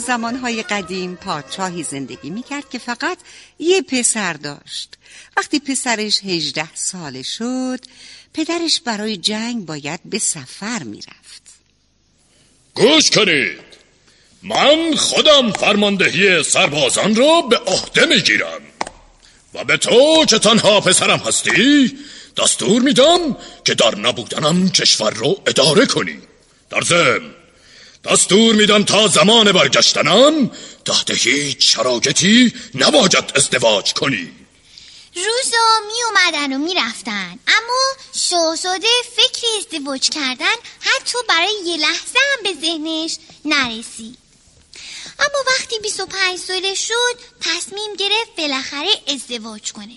زمانهای قدیم پادشاهی زندگی می‌کرد که فقط یه پسر داشت. وقتی پسرش هجده ساله شد پدرش برای جنگ باید به سفر می‌رفت. گوش کنید! من خودم فرماندهی سربازان را به عهده می‌گیرم. و به تو که تنها پسرم هستی دستور میدم که در نبودنم کشور رو اداره کنی. در ضمن دستور میدم تا زمان برگشتنم تحت هیچ شراکتی نباید ازدواج کنی. روزا می اومدن و می رفتن اما شاهزاده فکر ازدواج کردن حتی برای یه لحظه هم به ذهنش نرسید. اما وقتی 25 ساله شد تصمیم گرفت بالاخره ازدواج کنه.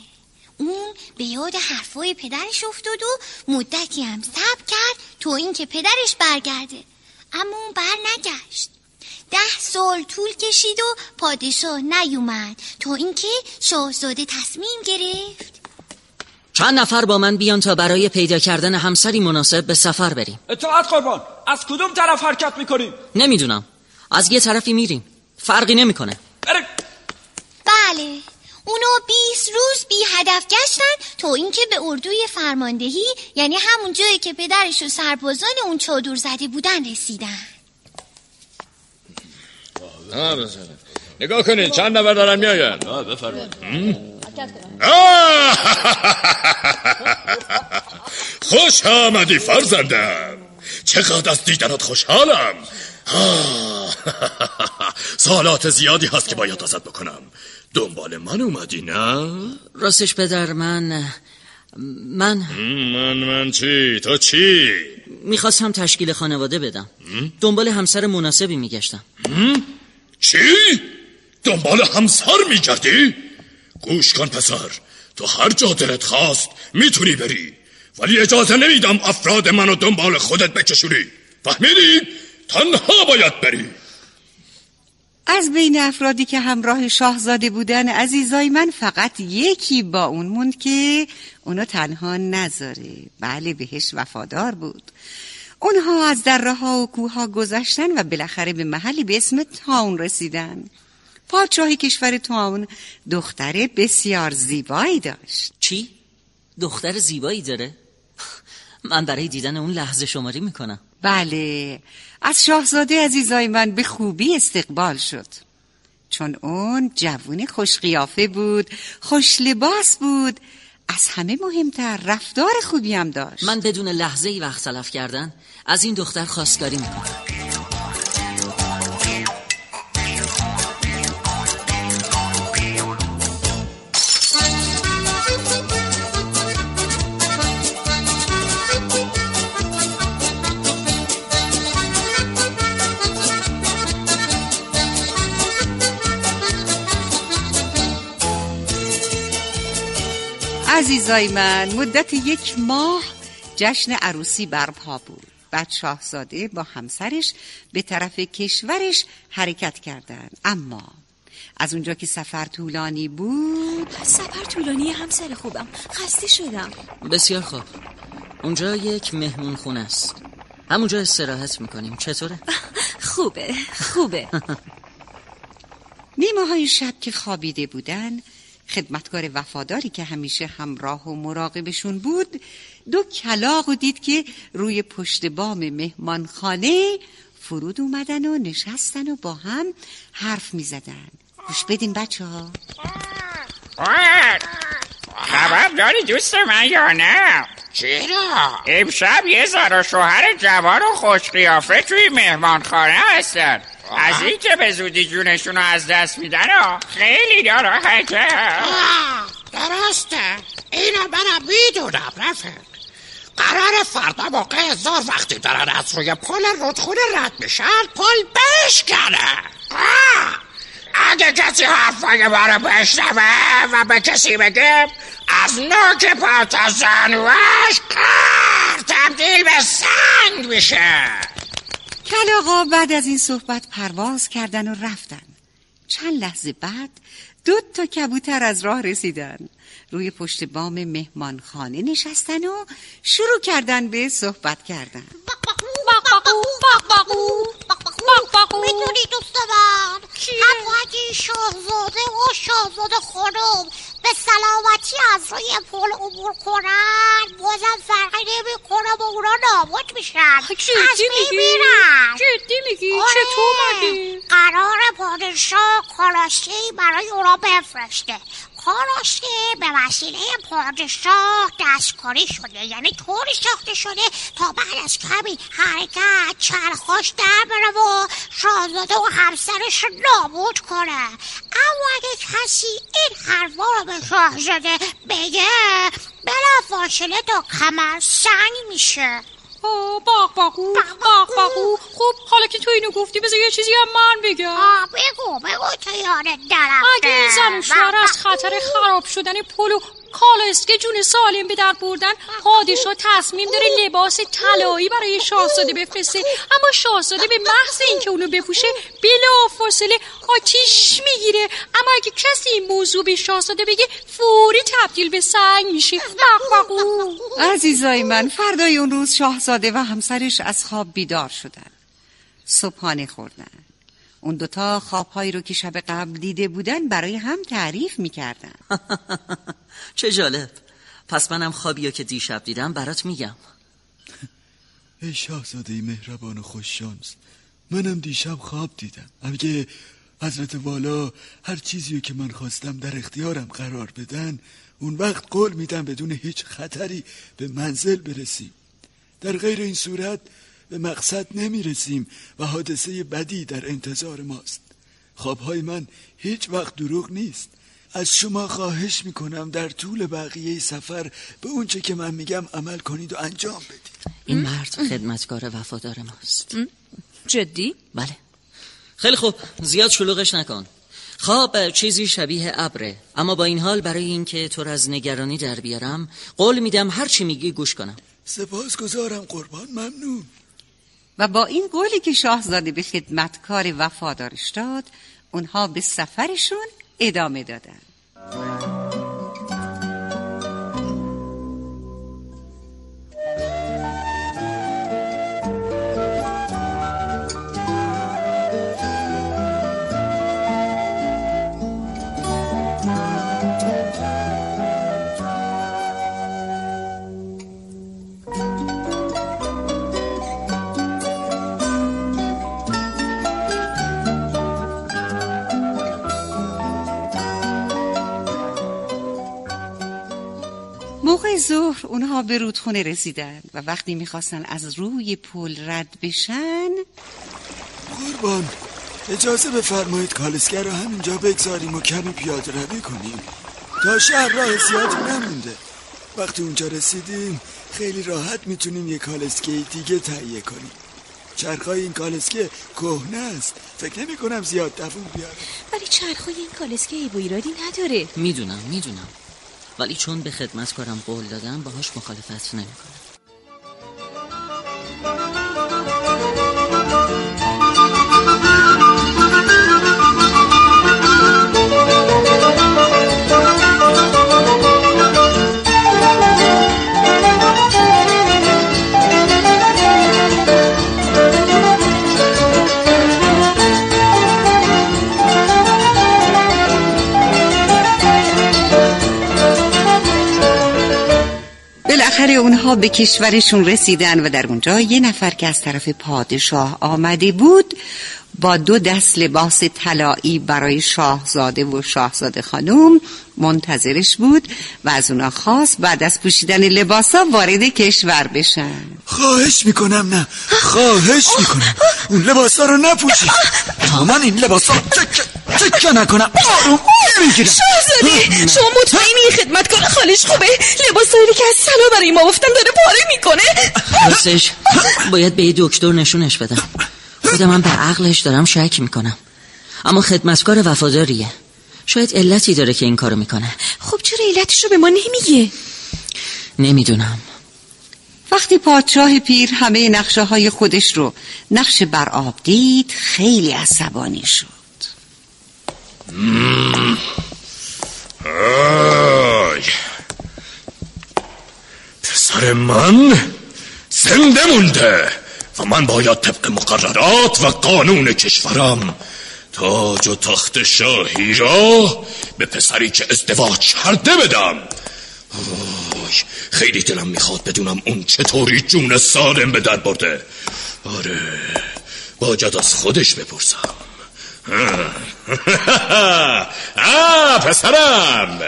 اون به یاد حرفای پدرش افتاد و مدتی هم صبر کرد تا اینکه پدرش برگرده. اما اون بر نگشت. ده سال طول کشید و پادشاه نیومد تا اینکه شاهزاده تصمیم گرفت. چند نفر با من بیان تا برای پیدا کردن همسری مناسب به سفر بریم. اطاعت قربان. از کدوم طرف حرکت می‌کنیم نمی‌دونم. از یه طرفی میریم. فرقی نمی‌کنه. بریم بله. اونا 20 روز بی هدف گشتن تا اینکه به اردوی فرماندهی یعنی همون جایی که پدرش و سربازان اون چادر زده بودن رسیدن. نگاه کنید چند نفر دارن میاین خوش آمدی فرزندم. چقدر از دیدنت خوشحالم. سالات زیادی هست که باید ازت بکنم. دنبال من اومدی نه؟ راستش پدر من من من من چی؟ تو چی؟ می‌خواستم تشکیل خانواده بدم دنبال همسر مناسبی میگشتم چی؟ دنبال همسر میگردی؟ گوش کن پسر تو هر جا دلت خواست می‌تونی بری ولی اجازه نمیدم افراد منو دنبال خودت بکشونی فهمیدی؟ تنها باید بری از بین افرادی که همراه شاهزاده بودن عزیزای من فقط یکی با اون موند که اونو تنها نذاره. بله بهش وفادار بود. اونها از دره ها و کوه ها گذشتن و بالاخره به محلی به اسم تاون رسیدن. پادشاه کشور تاون دختر بسیار زیبایی داشت. چی؟ دختر زیبایی داره؟ من برای دیدن اون لحظه شماری می‌کنم. بله. از شاهزاده عزیزای من به خوبی استقبال شد. چون اون جوون خوش قیافه بود خوش لباس بود از همه مهمتر رفتار خوبی هم داشت. من بدون لحظه ای وقت تلف کردن از این دختر خواستگاری می‌کنم. عزیزای من مدت یک ماه جشن عروسی برپا بود. بعد شاهزاده با همسرش به طرف کشورش حرکت کردند. اما از اونجا که سفر طولانی بود سفر طولانی همسر خوبم. خسته شدم. بسیار خوب. اونجا یک مهمون خونه است. همونجا استراحت می‌کنیم. چطوره؟ خوبه خوبه. نیمه های شب که خوابیده بودن خدمتکار وفاداری که همیشه همراه و مراقبشون بود دو کلاق و دید که روی پشت بام مهمانخانه فرود اومدن و نشستن و با هم حرف می زدن گوش بدین بچه ها خبر داری دوست من یا نه؟ چرا؟ امشب یه زن و شوهر جوان و خوش قیافه توی مهمانخانه هستن. از این که به زودی جونشون رو از دست میدن خیلی ناراحته. درسته. اینو منم می‌دونم رفیق. قرار فردا موقع هزار وقتی دارن از روی پل رودخونه رد میشن پل بشکنه. اگه کسی حرفای ما رو بشنوه و به کسی بگه از نوک پا تا زنوش قر تبدیل به سنگ میشه. کلاغا بعد از این صحبت پرواز کردن و رفتن. چند لحظه بعد دو تا کبوتر از راه رسیدن. روی پشت بام مهمانخانه نشستن و شروع کردن به صحبت کردن. بقبقو می‌دونی دوست من حتی اگه شاهزاده و شاهزاده خانم به سلامتی از روی پل عبور کنن بازم فرقی نمی‌کنه با اونا نابود میشن. از جدی بین میگی؟ میرن. جدی میگی؟ آره. چطور مگه؟ قرار پادشاه کالاشی برای اونا بفرسته کالاشی به وسیله پادشاه دستکاری شده. یعنی طوری ساخته شده تا بعد از کمی حرکت چرخاش در بره و شاهزاده و همسرش نابود کنه. اما اگه کسی این حرفا رو به شاهزاده بگه بلا فاصله تا کمر سنگ میشه. آه، بقبقو بقبقو خب حالا که تو اینو گفتی بذار یه چیزی هم من بگم. آه بگو بگو تو یادت نرفته اگه زن از خطر خراب شدن پل و کالاسکه جون سالم به در بردن پادشاه تصمیم داره لباس طلایی برای شاهزاده بفرسته. اما شاهزاده به محض اینکه اونو بپوشه بلا فاصله آتیش می‌گیره. اما اگه کسی این موضوع به شاهزاده بگه فوری تبدیل به سنگ میشه. بقبقو عزیزای من فردای اون روز شاهزاده و همسرش از خواب بیدار شدن. صبحانه خوردن. اون دوتا خوابهایی رو که شب قبل دیده بودن برای هم تعریف می‌کردن. چه جالب. پس منم خوابی که دیشب دیدم برات میگم. ای شاهزاده مهربان و خوششانس منم دیشب خواب دیدم. اگه حضرت والا هر چیزی رو که من خواستم در اختیارم قرار بدن اون وقت قول میدم بدون هیچ خطری به منزل برسیم در غیر این صورت به مقصد نمی‌رسیم و حادثه بدی در انتظار ماست. خوابهای من هیچ وقت دروغ نیست. از شما خواهش می‌کنم در طول بقیه سفر به اونچه که من میگم عمل کنید و انجام بدید. این مرد خدمتکار وفادار ماست. جدی؟ بله. خیلی خوب. زیاد شلوغش نکن. خواب چیزی شبیه ابره. اما با این حال برای اینکه تو را از نگرانی در بیارم قول میدم هر چی میگی گوش کنم. سپاس گذارم قربان ممنون. و با این قولی که شاهزاده به خدمتکار وفادارش داد اونها به سفرشون ادامه دادن. ظهر اونها به رودخونه رسیدن و وقتی می‌خواستن از روی پل رد بشن قربان اجازه بفرمایید کالسکر رو همینجا بگذاریم و کمی پیاده روی کنیم. تا شهر راه زیادی نمونده. وقتی اونجا رسیدیم خیلی راحت می‌تونیم یه کالسکه دیگه تهیه کنیم. چرخای این کالسکه کهنه است. فکر نمی کنم زیاد دووم بیاره. ولی چرخای این کالسکه عیب و ایرادی نداره. می‌دونم می‌دونم. ولی چون به خدمتکارم قول دادم باهاش مخالفت نمی‌کنم. اونها به کشورشون رسیدن و در اونجا یه نفر که از طرف پادشاه آمده بود با دو دست لباس طلایی برای شاهزاده و شاهزاده خانم منتظرش بود و از اونا خواست بعد از پوشیدن لباسا وارد کشور بشن. خواهش می‌کنم نه. خواهش می‌کنم. اون لباسا رو نپوشید. تا من این لباسا تکه تکه نکنم. آروم می‌گیرم. شاهزاده شما مطمئنی این خدمتکار خالش خوبه؟ لباسایی که از سلا برای ما گفتن داره پاره می‌کنه؟ راستش باید به یه دکتر نشونش بدم. خودم من به عقلش دارم شک می‌کنم. اما خدمتکار وفاداریه. شاید علتی داره که این کارو می‌کنه. خب چرا علتش رو به ما نمیگه؟ نمی‌دونم. وقتی پادشاه پیر همه نقشه های خودش رو نقشه بر آب دید خیلی عصبانی شد. آی. پسر من زنده مونده. و من باید طبق مقررات و قانون کشورم. تاج و تخت شاهی را به پسری که ازدواج کرده بدم. خیلی دلم می‌خواد بدونم اون چطوری جون سالم به در برده. آره باید از خودش بپرسم. آه پسرم!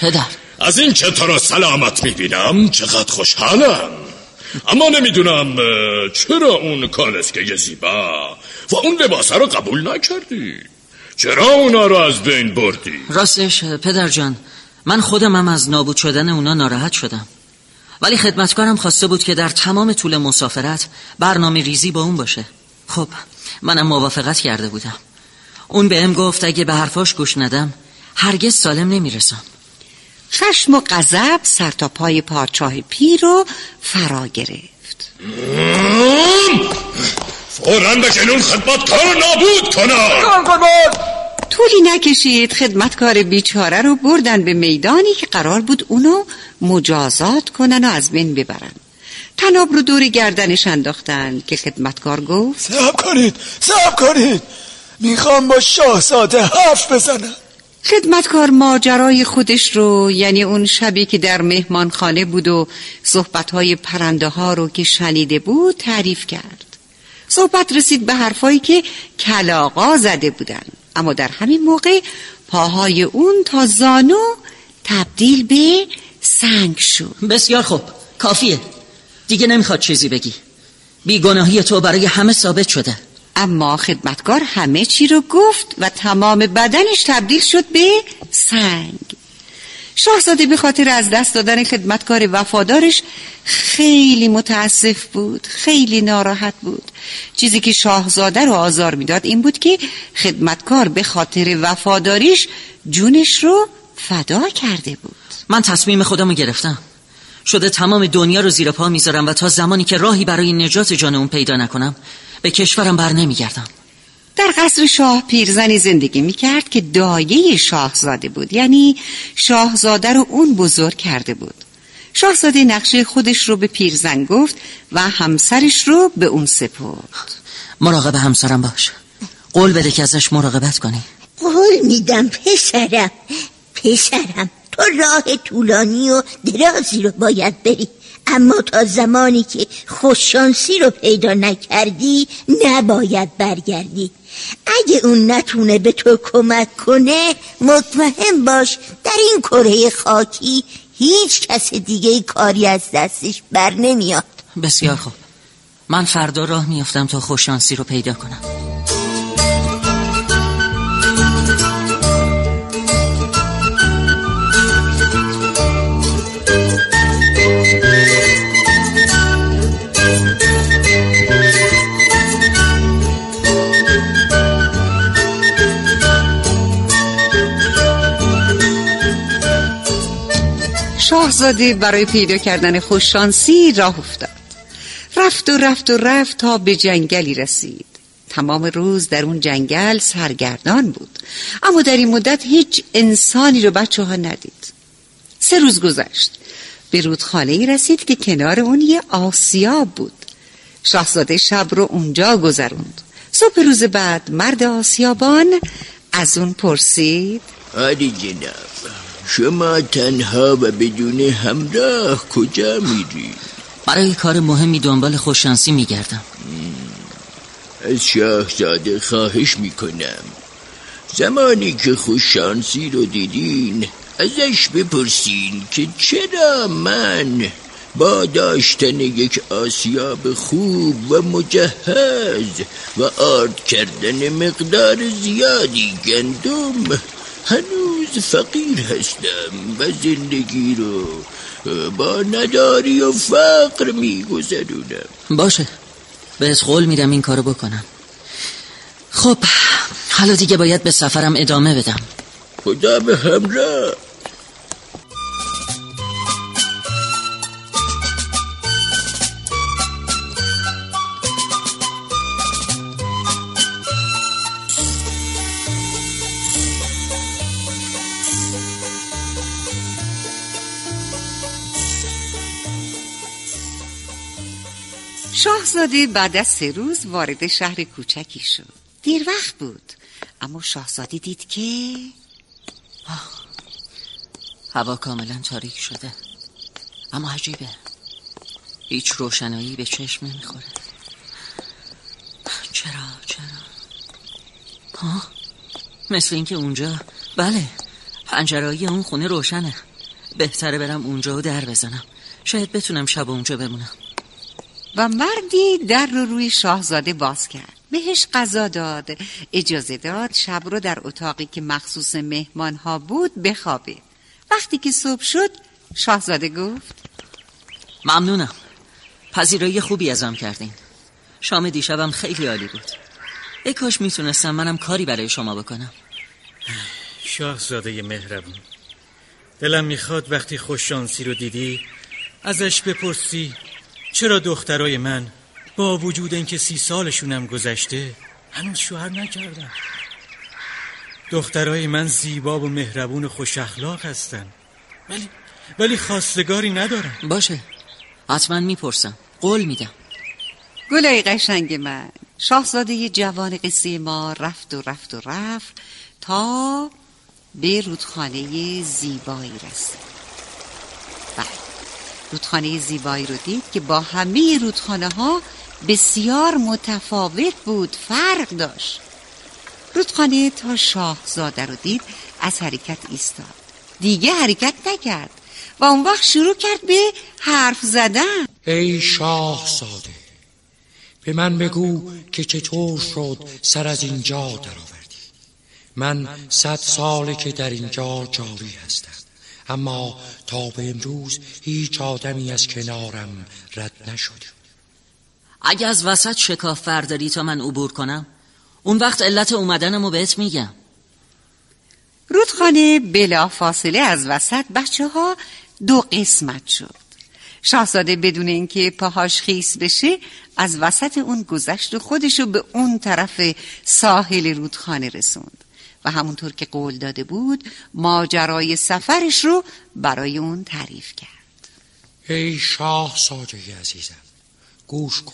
پدر. از این که تو را سلامت می‌بینم؟ چقدر خوشحالم. اما نمی‌دونم چرا اون کالسکه زیبا و اون لباسه رو قبول نکردی؟ چرا اونا رو از بین بردی؟ راستش پدر جان من خودم هم از نابود شدن اونا ناراحت شدم. ولی خدمتکارم خواسته بود که در تمام طول مسافرت برنامه ریزی با اون باشه. خب منم موافقت کرده بودم. اون به ام گفت اگه به حرفاش گوش ندم هرگز سالم نمی‌رسم. خشم و غضب سر تا پای پارچاه پیر رو فرا گرفت. فورا به جنون خدمتکار نابود کنم! طولی نکشید خدمتکار بیچاره رو بردن به میدانی که قرار بود اونو مجازات کنن و از بین ببرن. تناب رو دور گردنش انداختن که خدمتکار گفت سب کنید سب کنید! می‌خوام با شاهزاده حرف بزنم! خدمتکار ماجرای خودش رو یعنی اون شبی که در مهمانخانه بود و صحبتهای پرنده ها رو که شنیده بود تعریف کرد. صحبت رسید به حرفایی که کلاقا زده بودن. اما در همین موقع پاهای اون تا زانو تبدیل به سنگ شد. بسیار خوب. کافیه. دیگه نمی‌خواد چیزی بگی. بیگناهی تو برای همه ثابت شده. اما خدمتکار همه چی رو گفت و تمام بدنش تبدیل شد به سنگ. شاهزاده به خاطر از دست دادن خدمتکار وفادارش خیلی متاسف بود خیلی ناراحت بود. چیزی که شاهزاده رو آزار می‌داد این بود که خدمتکار به خاطر وفاداریش جونش رو فدا کرده بود. من تصمیم خودم رو گرفتم. شده تمام دنیا رو زیر پا می‌ذارم و تا زمانی که راهی برای نجات جان اون پیدا نکنم به کشورم بر نمیگردم. در قصر شاه پیرزنی زندگی می‌کرد که دایه شاهزاده بود. یعنی شاهزاده رو اون بزرگ کرده بود. شاهزاده نقشه خودش رو به پیرزن گفت و همسرش رو به اون سپرد. مراقب همسرم باش. قول بده که ازش مراقبت کنی. قول میدم پسرم. پسرم. راه طولانی و درازی رو باید بری. اما تا زمانی که خوششانسی رو پیدا نکردی نباید برگردی. اگه اون نتونه به تو کمک کنه مطمئن باش در این کره خاکی هیچ کس دیگه کاری از دستش بر نمیاد. بسیار خوب. من فردا راه میافتم تا خوششانسی رو پیدا کنم. شاهزاده برای پیدا کردن خوششانسی راه افتاد. رفت و رفت و رفت تا به جنگلی رسید. تمام روز در اون جنگل سرگردان بود. اما در این مدت هیچ انسانی رو بچه ها ندید. سه روز گذشت. به رودخانه ای رسید که کنار اون یه آسیاب بود. شاهزاده شب رو اونجا گذروند. صبح روز بعد مرد آسیابان از اون پرسید. آری جناب. شما تنها و بدون همراه کجا میری؟ برای کار مهمی دنبال خوششانسی میگردم از شاهزاده خواهش می‌کنم زمانی که خوششانسی رو دیدین ازش بپرسین که چرا من با داشتن یک آسیاب خوب و مجهز و آرد کردن مقدار زیادی گندم هنوز فقیر هستم و زندگی رو با نداری و فقر میگذرونم. باشه. به قول میدم این کارو بکنم. خب حالا دیگه باید به سفرم ادامه بدم. خدا به همراه. شاهزاده بعد از سه روز وارد شهر کوچکی شد. دیر وقت بود. اما شاهزاده دید که هوا کاملا تاریک شده. اما عجیبه. هیچ روشنایی به چشم نمی‌خوره. چرا چرا؟ ها مثل اینکه اونجا بله پنجرهایی اون خونه روشنه. بهتره برم اونجا و در بزنم. شاید بتونم شب اونجا بمونم. و مردی در رو روی شاهزاده باز کرد. بهش غذا داد. اجازه داد شب رو در اتاقی که مخصوص مهمان ها بود بخوابه. وقتی که صبح شد شاهزاده گفت ممنونم. پذیرایی خوبی ازم کردین. شام دیشبم خیلی عالی بود. ای کاش می‌تونستم منم کاری برای شما بکنم. شاهزاده مهربون دلم می‌خواد وقتی خوششانسی رو دیدی ازش بپرسی چرا دخترای من با وجود اینکه سی سالشونم گذشته هنوز شوهر نکردن؟ دخترای من زیبا و مهربون و خوش اخلاق هستن. ولی ولی خواستگاری ندارن. باشه. حتما می‌پرسم. قول میدم. گلای قشنگ من. شاهزاده جوان قصه ما رفت و رفت و رفت تا به رودخانه زیبایی رسید. رودخانه زیبایی رو دید که با همه رودخانه ها بسیار متفاوت بود فرق داشت. رودخانه تا شاهزاده رو دید از حرکت ایستاد. دیگه حرکت نکرد و اون وقت شروع کرد به حرف زدن. ای شاهزاده به من بگو که چطور شد سر از اینجا درآوردی. من صد ساله که در اینجا جاوی هستم. اما تا به امروز هیچ آدمی از کنارم رد نشده. اگه از وسط شکاف برداری تا من عبور کنم اون وقت علت اومدنمو بهت میگم. رودخانه بلا فاصله از وسط بچه ها دو قسمت شد. شاهزاده بدون اینکه پاهاش خیس بشه از وسط اون گذشت و خودشو به اون طرف ساحل رودخانه رسوند. و همونطور که قول داده بود ماجرای سفرش رو برای اون تعریف کرد. ای شاهزاده عزیزم گوش کن.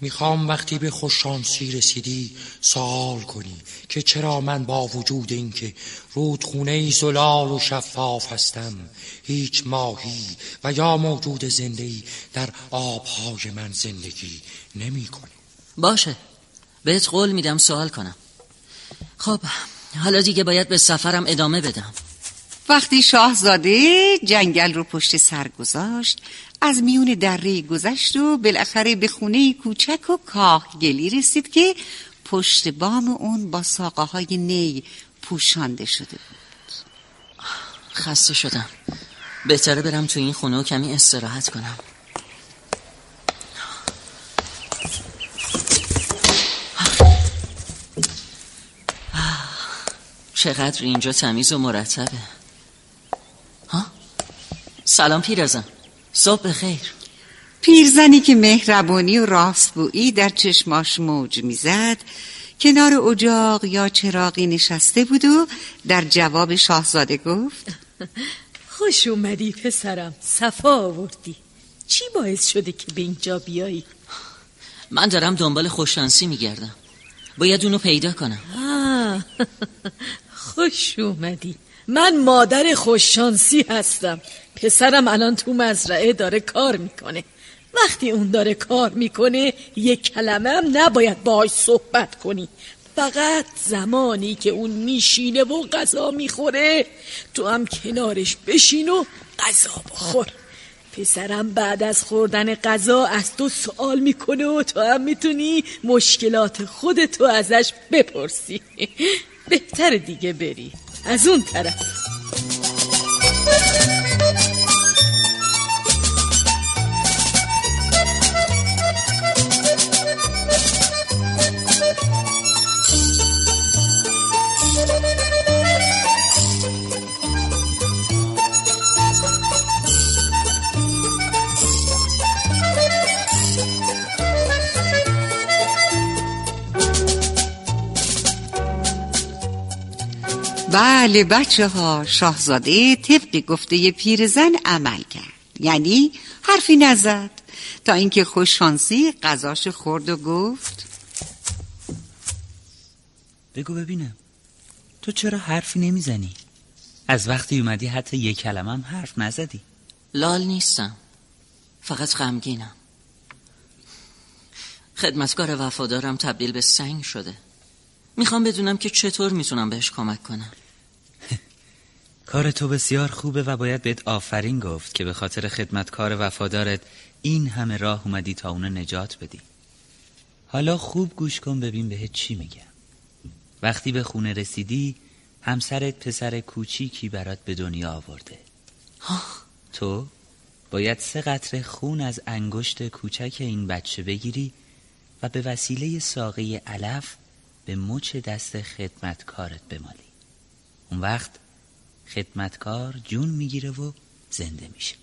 می‌خوام وقتی به خوششانسی رسیدی سوال کنی که چرا من با وجود اینکه رودخونه زلال و شفاف هستم هیچ ماهی و یا موجود زنده در آبهای من زندگی نمی کنی باشه بهت قول میدم سوال کنم. خب حالا دیگه باید به سفرم ادامه بدم. وقتی شاهزاده جنگل رو پشت سر گذاشت از میون دره گذشت و بالاخره به خونه کوچک و کاهگلی رسید که پشت بام اون با ساقه های نی پوشانده شده بود. خسته شدم. بهتره برم تو این خونه و کمی استراحت کنم. چقدر اینجا تمیز و مرتبه. ها؟ سلام پیرزن. صبح بخیر. پیرزنی که مهربانی و راستگویی در چشماش موج می‌زد کنار اجاق یا چراغی نشسته بود و در جواب شاهزاده گفت خوش اومدی پسرم صفا آوردی. چی باعث شده که به اینجا بیایی؟ من دارم دنبال خوششانسی میگردم. باید اونو پیدا کنم. خوش اومدی. من مادر خوششانسی هستم. پسرم الان تو مزرعه داره کار می‌کنه. وقتی اون داره کار می‌کنه یک کلمه هم نباید باهاش صحبت کنی. فقط زمانی که اون میشینه و غذا می‌خوره تو هم کنارش بشین و غذا بخور. پسرم بعد از خوردن غذا از تو سوال می‌کنه و تو هم می‌تونی مشکلات خودتو ازش بپرسی. بهتر دیگه بری. از اون طرف. بله بچه ها شاهزاده طبق گفته پیرزن عمل کرد. یعنی حرفی نزد. تا اینکه خوششانسی غذاش خورد و گفت بگو ببینم. تو چرا حرفی نمی‌زنی؟ از وقتی اومدی حتی یک کلمه هم حرف نزدی. لال نیستم. فقط غمگینم. خدمتکار وفادارم تبدیل به سنگ شده. می‌خوام بدونم که چطور می‌تونم بهش کمک کنم. کار تو بسیار خوبه و باید بهت آفرین گفت که به خاطر خدمتکار وفادارت این همه راه اومدی تا اونو نجات بدی. حالا خوب گوش کن ببین بهت چی میگم. وقتی به خونه رسیدی همسرت پسر کوچیکی برات به دنیا آورده. تو باید سه قطره خون از انگشت کوچک این بچه بگیری و به وسیله ساقه علف به مچ دست خدمتکارت بمالی. اون وقت خدمتکار جون می‌گیره و زنده میشه.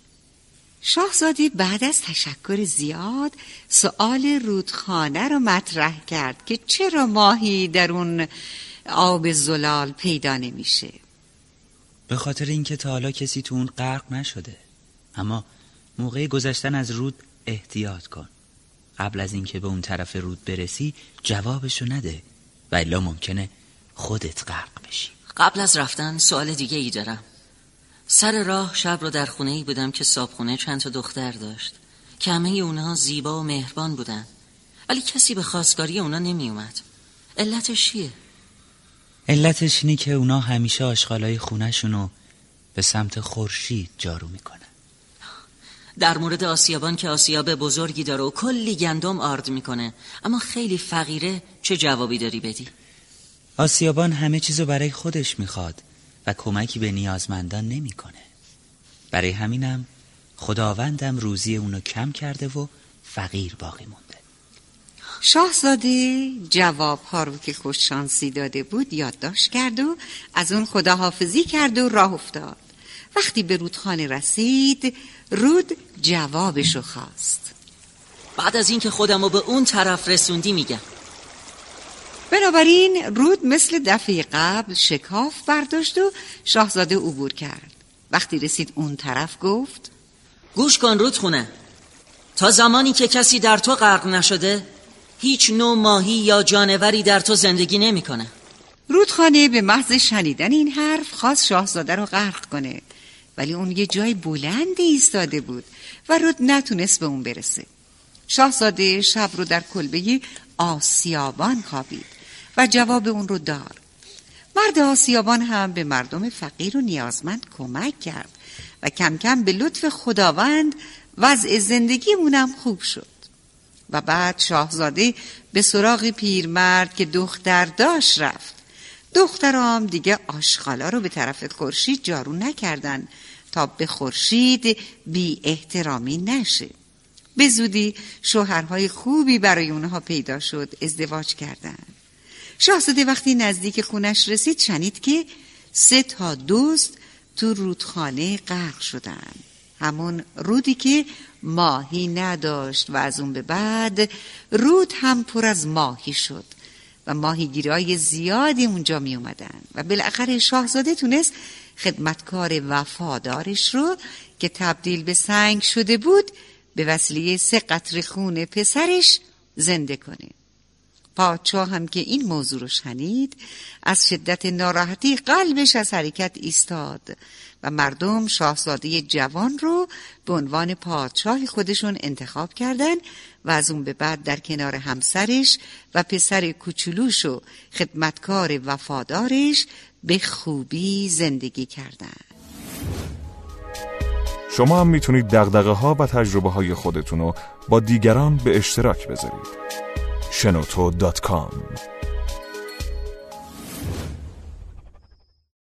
شاهزاده بعد از تشکر زیاد سؤال رودخانه رو مطرح کرد که چرا ماهی در اون آب زلال پیدا نمیشه؟ به خاطر اینکه تا حالا کسی تو اون غرق نشده. اما موقع گذشتن از رود احتیاط کن. قبل از اینکه به اون طرف رود برسی جوابشو نده. و الا ممکنه خودت غرق بشی. قبل از رفتن سوال دیگه ای دارم. سر راه شب رو در خونه ای بودم که صابخونه چند تا دختر داشت. که همه اونها زیبا و مهربان بودن. ولی کسی به خواستگاری اونا نمی اومد علتش چیه؟ علتش اینه که اونا همیشه آشغالای خونهشونو به سمت خورشید جارو می‌کنن. در مورد آسیابان که آسیاب بزرگی داره و کلی گندم آرد می‌کنه اما خیلی فقیره چه جوابی داری بدی؟ آسیابان همه چیزو برای خودش می‌خواد و کمکی به نیازمندان نمی‌کنه. برای همینم خداوندم روزی اونو کم کرده و فقیر باقی مونده شاهزاده جواب ها رو که خوششانسی داده بود یادداشت کرد و از اون خداحافظی کرد و راه افتاد وقتی به رودخانه رسید رود جوابشو خواست. بعد از اینکه خودم رو به اون طرف رسوندی میگم. بنابراین رود مثل دفعه قبل شکاف برداشت و شاهزاده عبور کرد. وقتی رسید اون طرف گفت گوش کن رود خونه تا زمانی که کسی در تو غرق نشده هیچ نوع ماهی یا جانوری در تو زندگی نمی‌کنه. رودخانه به محض شنیدن این حرف خواست شاهزاده رو غرق کنه. ولی اون یه جای بلندی ایستاده بود و رود نتونست به اون برسه. شاهزاده شب رو در کلبه آسیابان خوابید و جواب اون رو دار مرد آسیابان هم به مردم فقیر و نیازمند کمک کرد و کم کم به لطف خداوند وضع زندگی اونم خوب شد. و بعد شاهزاده به سراغ پیرمرد که دختر داشت رفت. دخترام دیگه آشغالا رو به طرف خورشید جارو نکردن تا به خورشید بی احترامی نشه. به زودی شوهرهای خوبی برای اونها پیدا شد ازدواج کردن. شاهزاده وقتی نزدیک خونش رسید شنید که سه تا دوست تو رودخانه غرق شدن. همون رودی که ماهی نداشت و از اون به بعد رود هم پر از ماهی شد. و ماهیگیرای زیادی اونجا می اومدن و بالاخره شاهزاده تونست خدمتکار وفادارش رو که تبدیل به سنگ شده بود به وسیله سه قطر خون پسرش زنده کنه. پادشاه هم که این موضوع رو شنید از شدت ناراحتی قلبش از حرکت ایستاد و مردم شاهزاده جوان رو به عنوان پادشاه خودشون انتخاب کردند و از اون به بعد در کنار همسرش و پسر کوچولوش و خدمتکار وفادارش به خوبی زندگی کردند. شما هم می‌تونید دقدقه ها و تجربه های خودتون رو با دیگران به اشتراک بذارید. شنوتو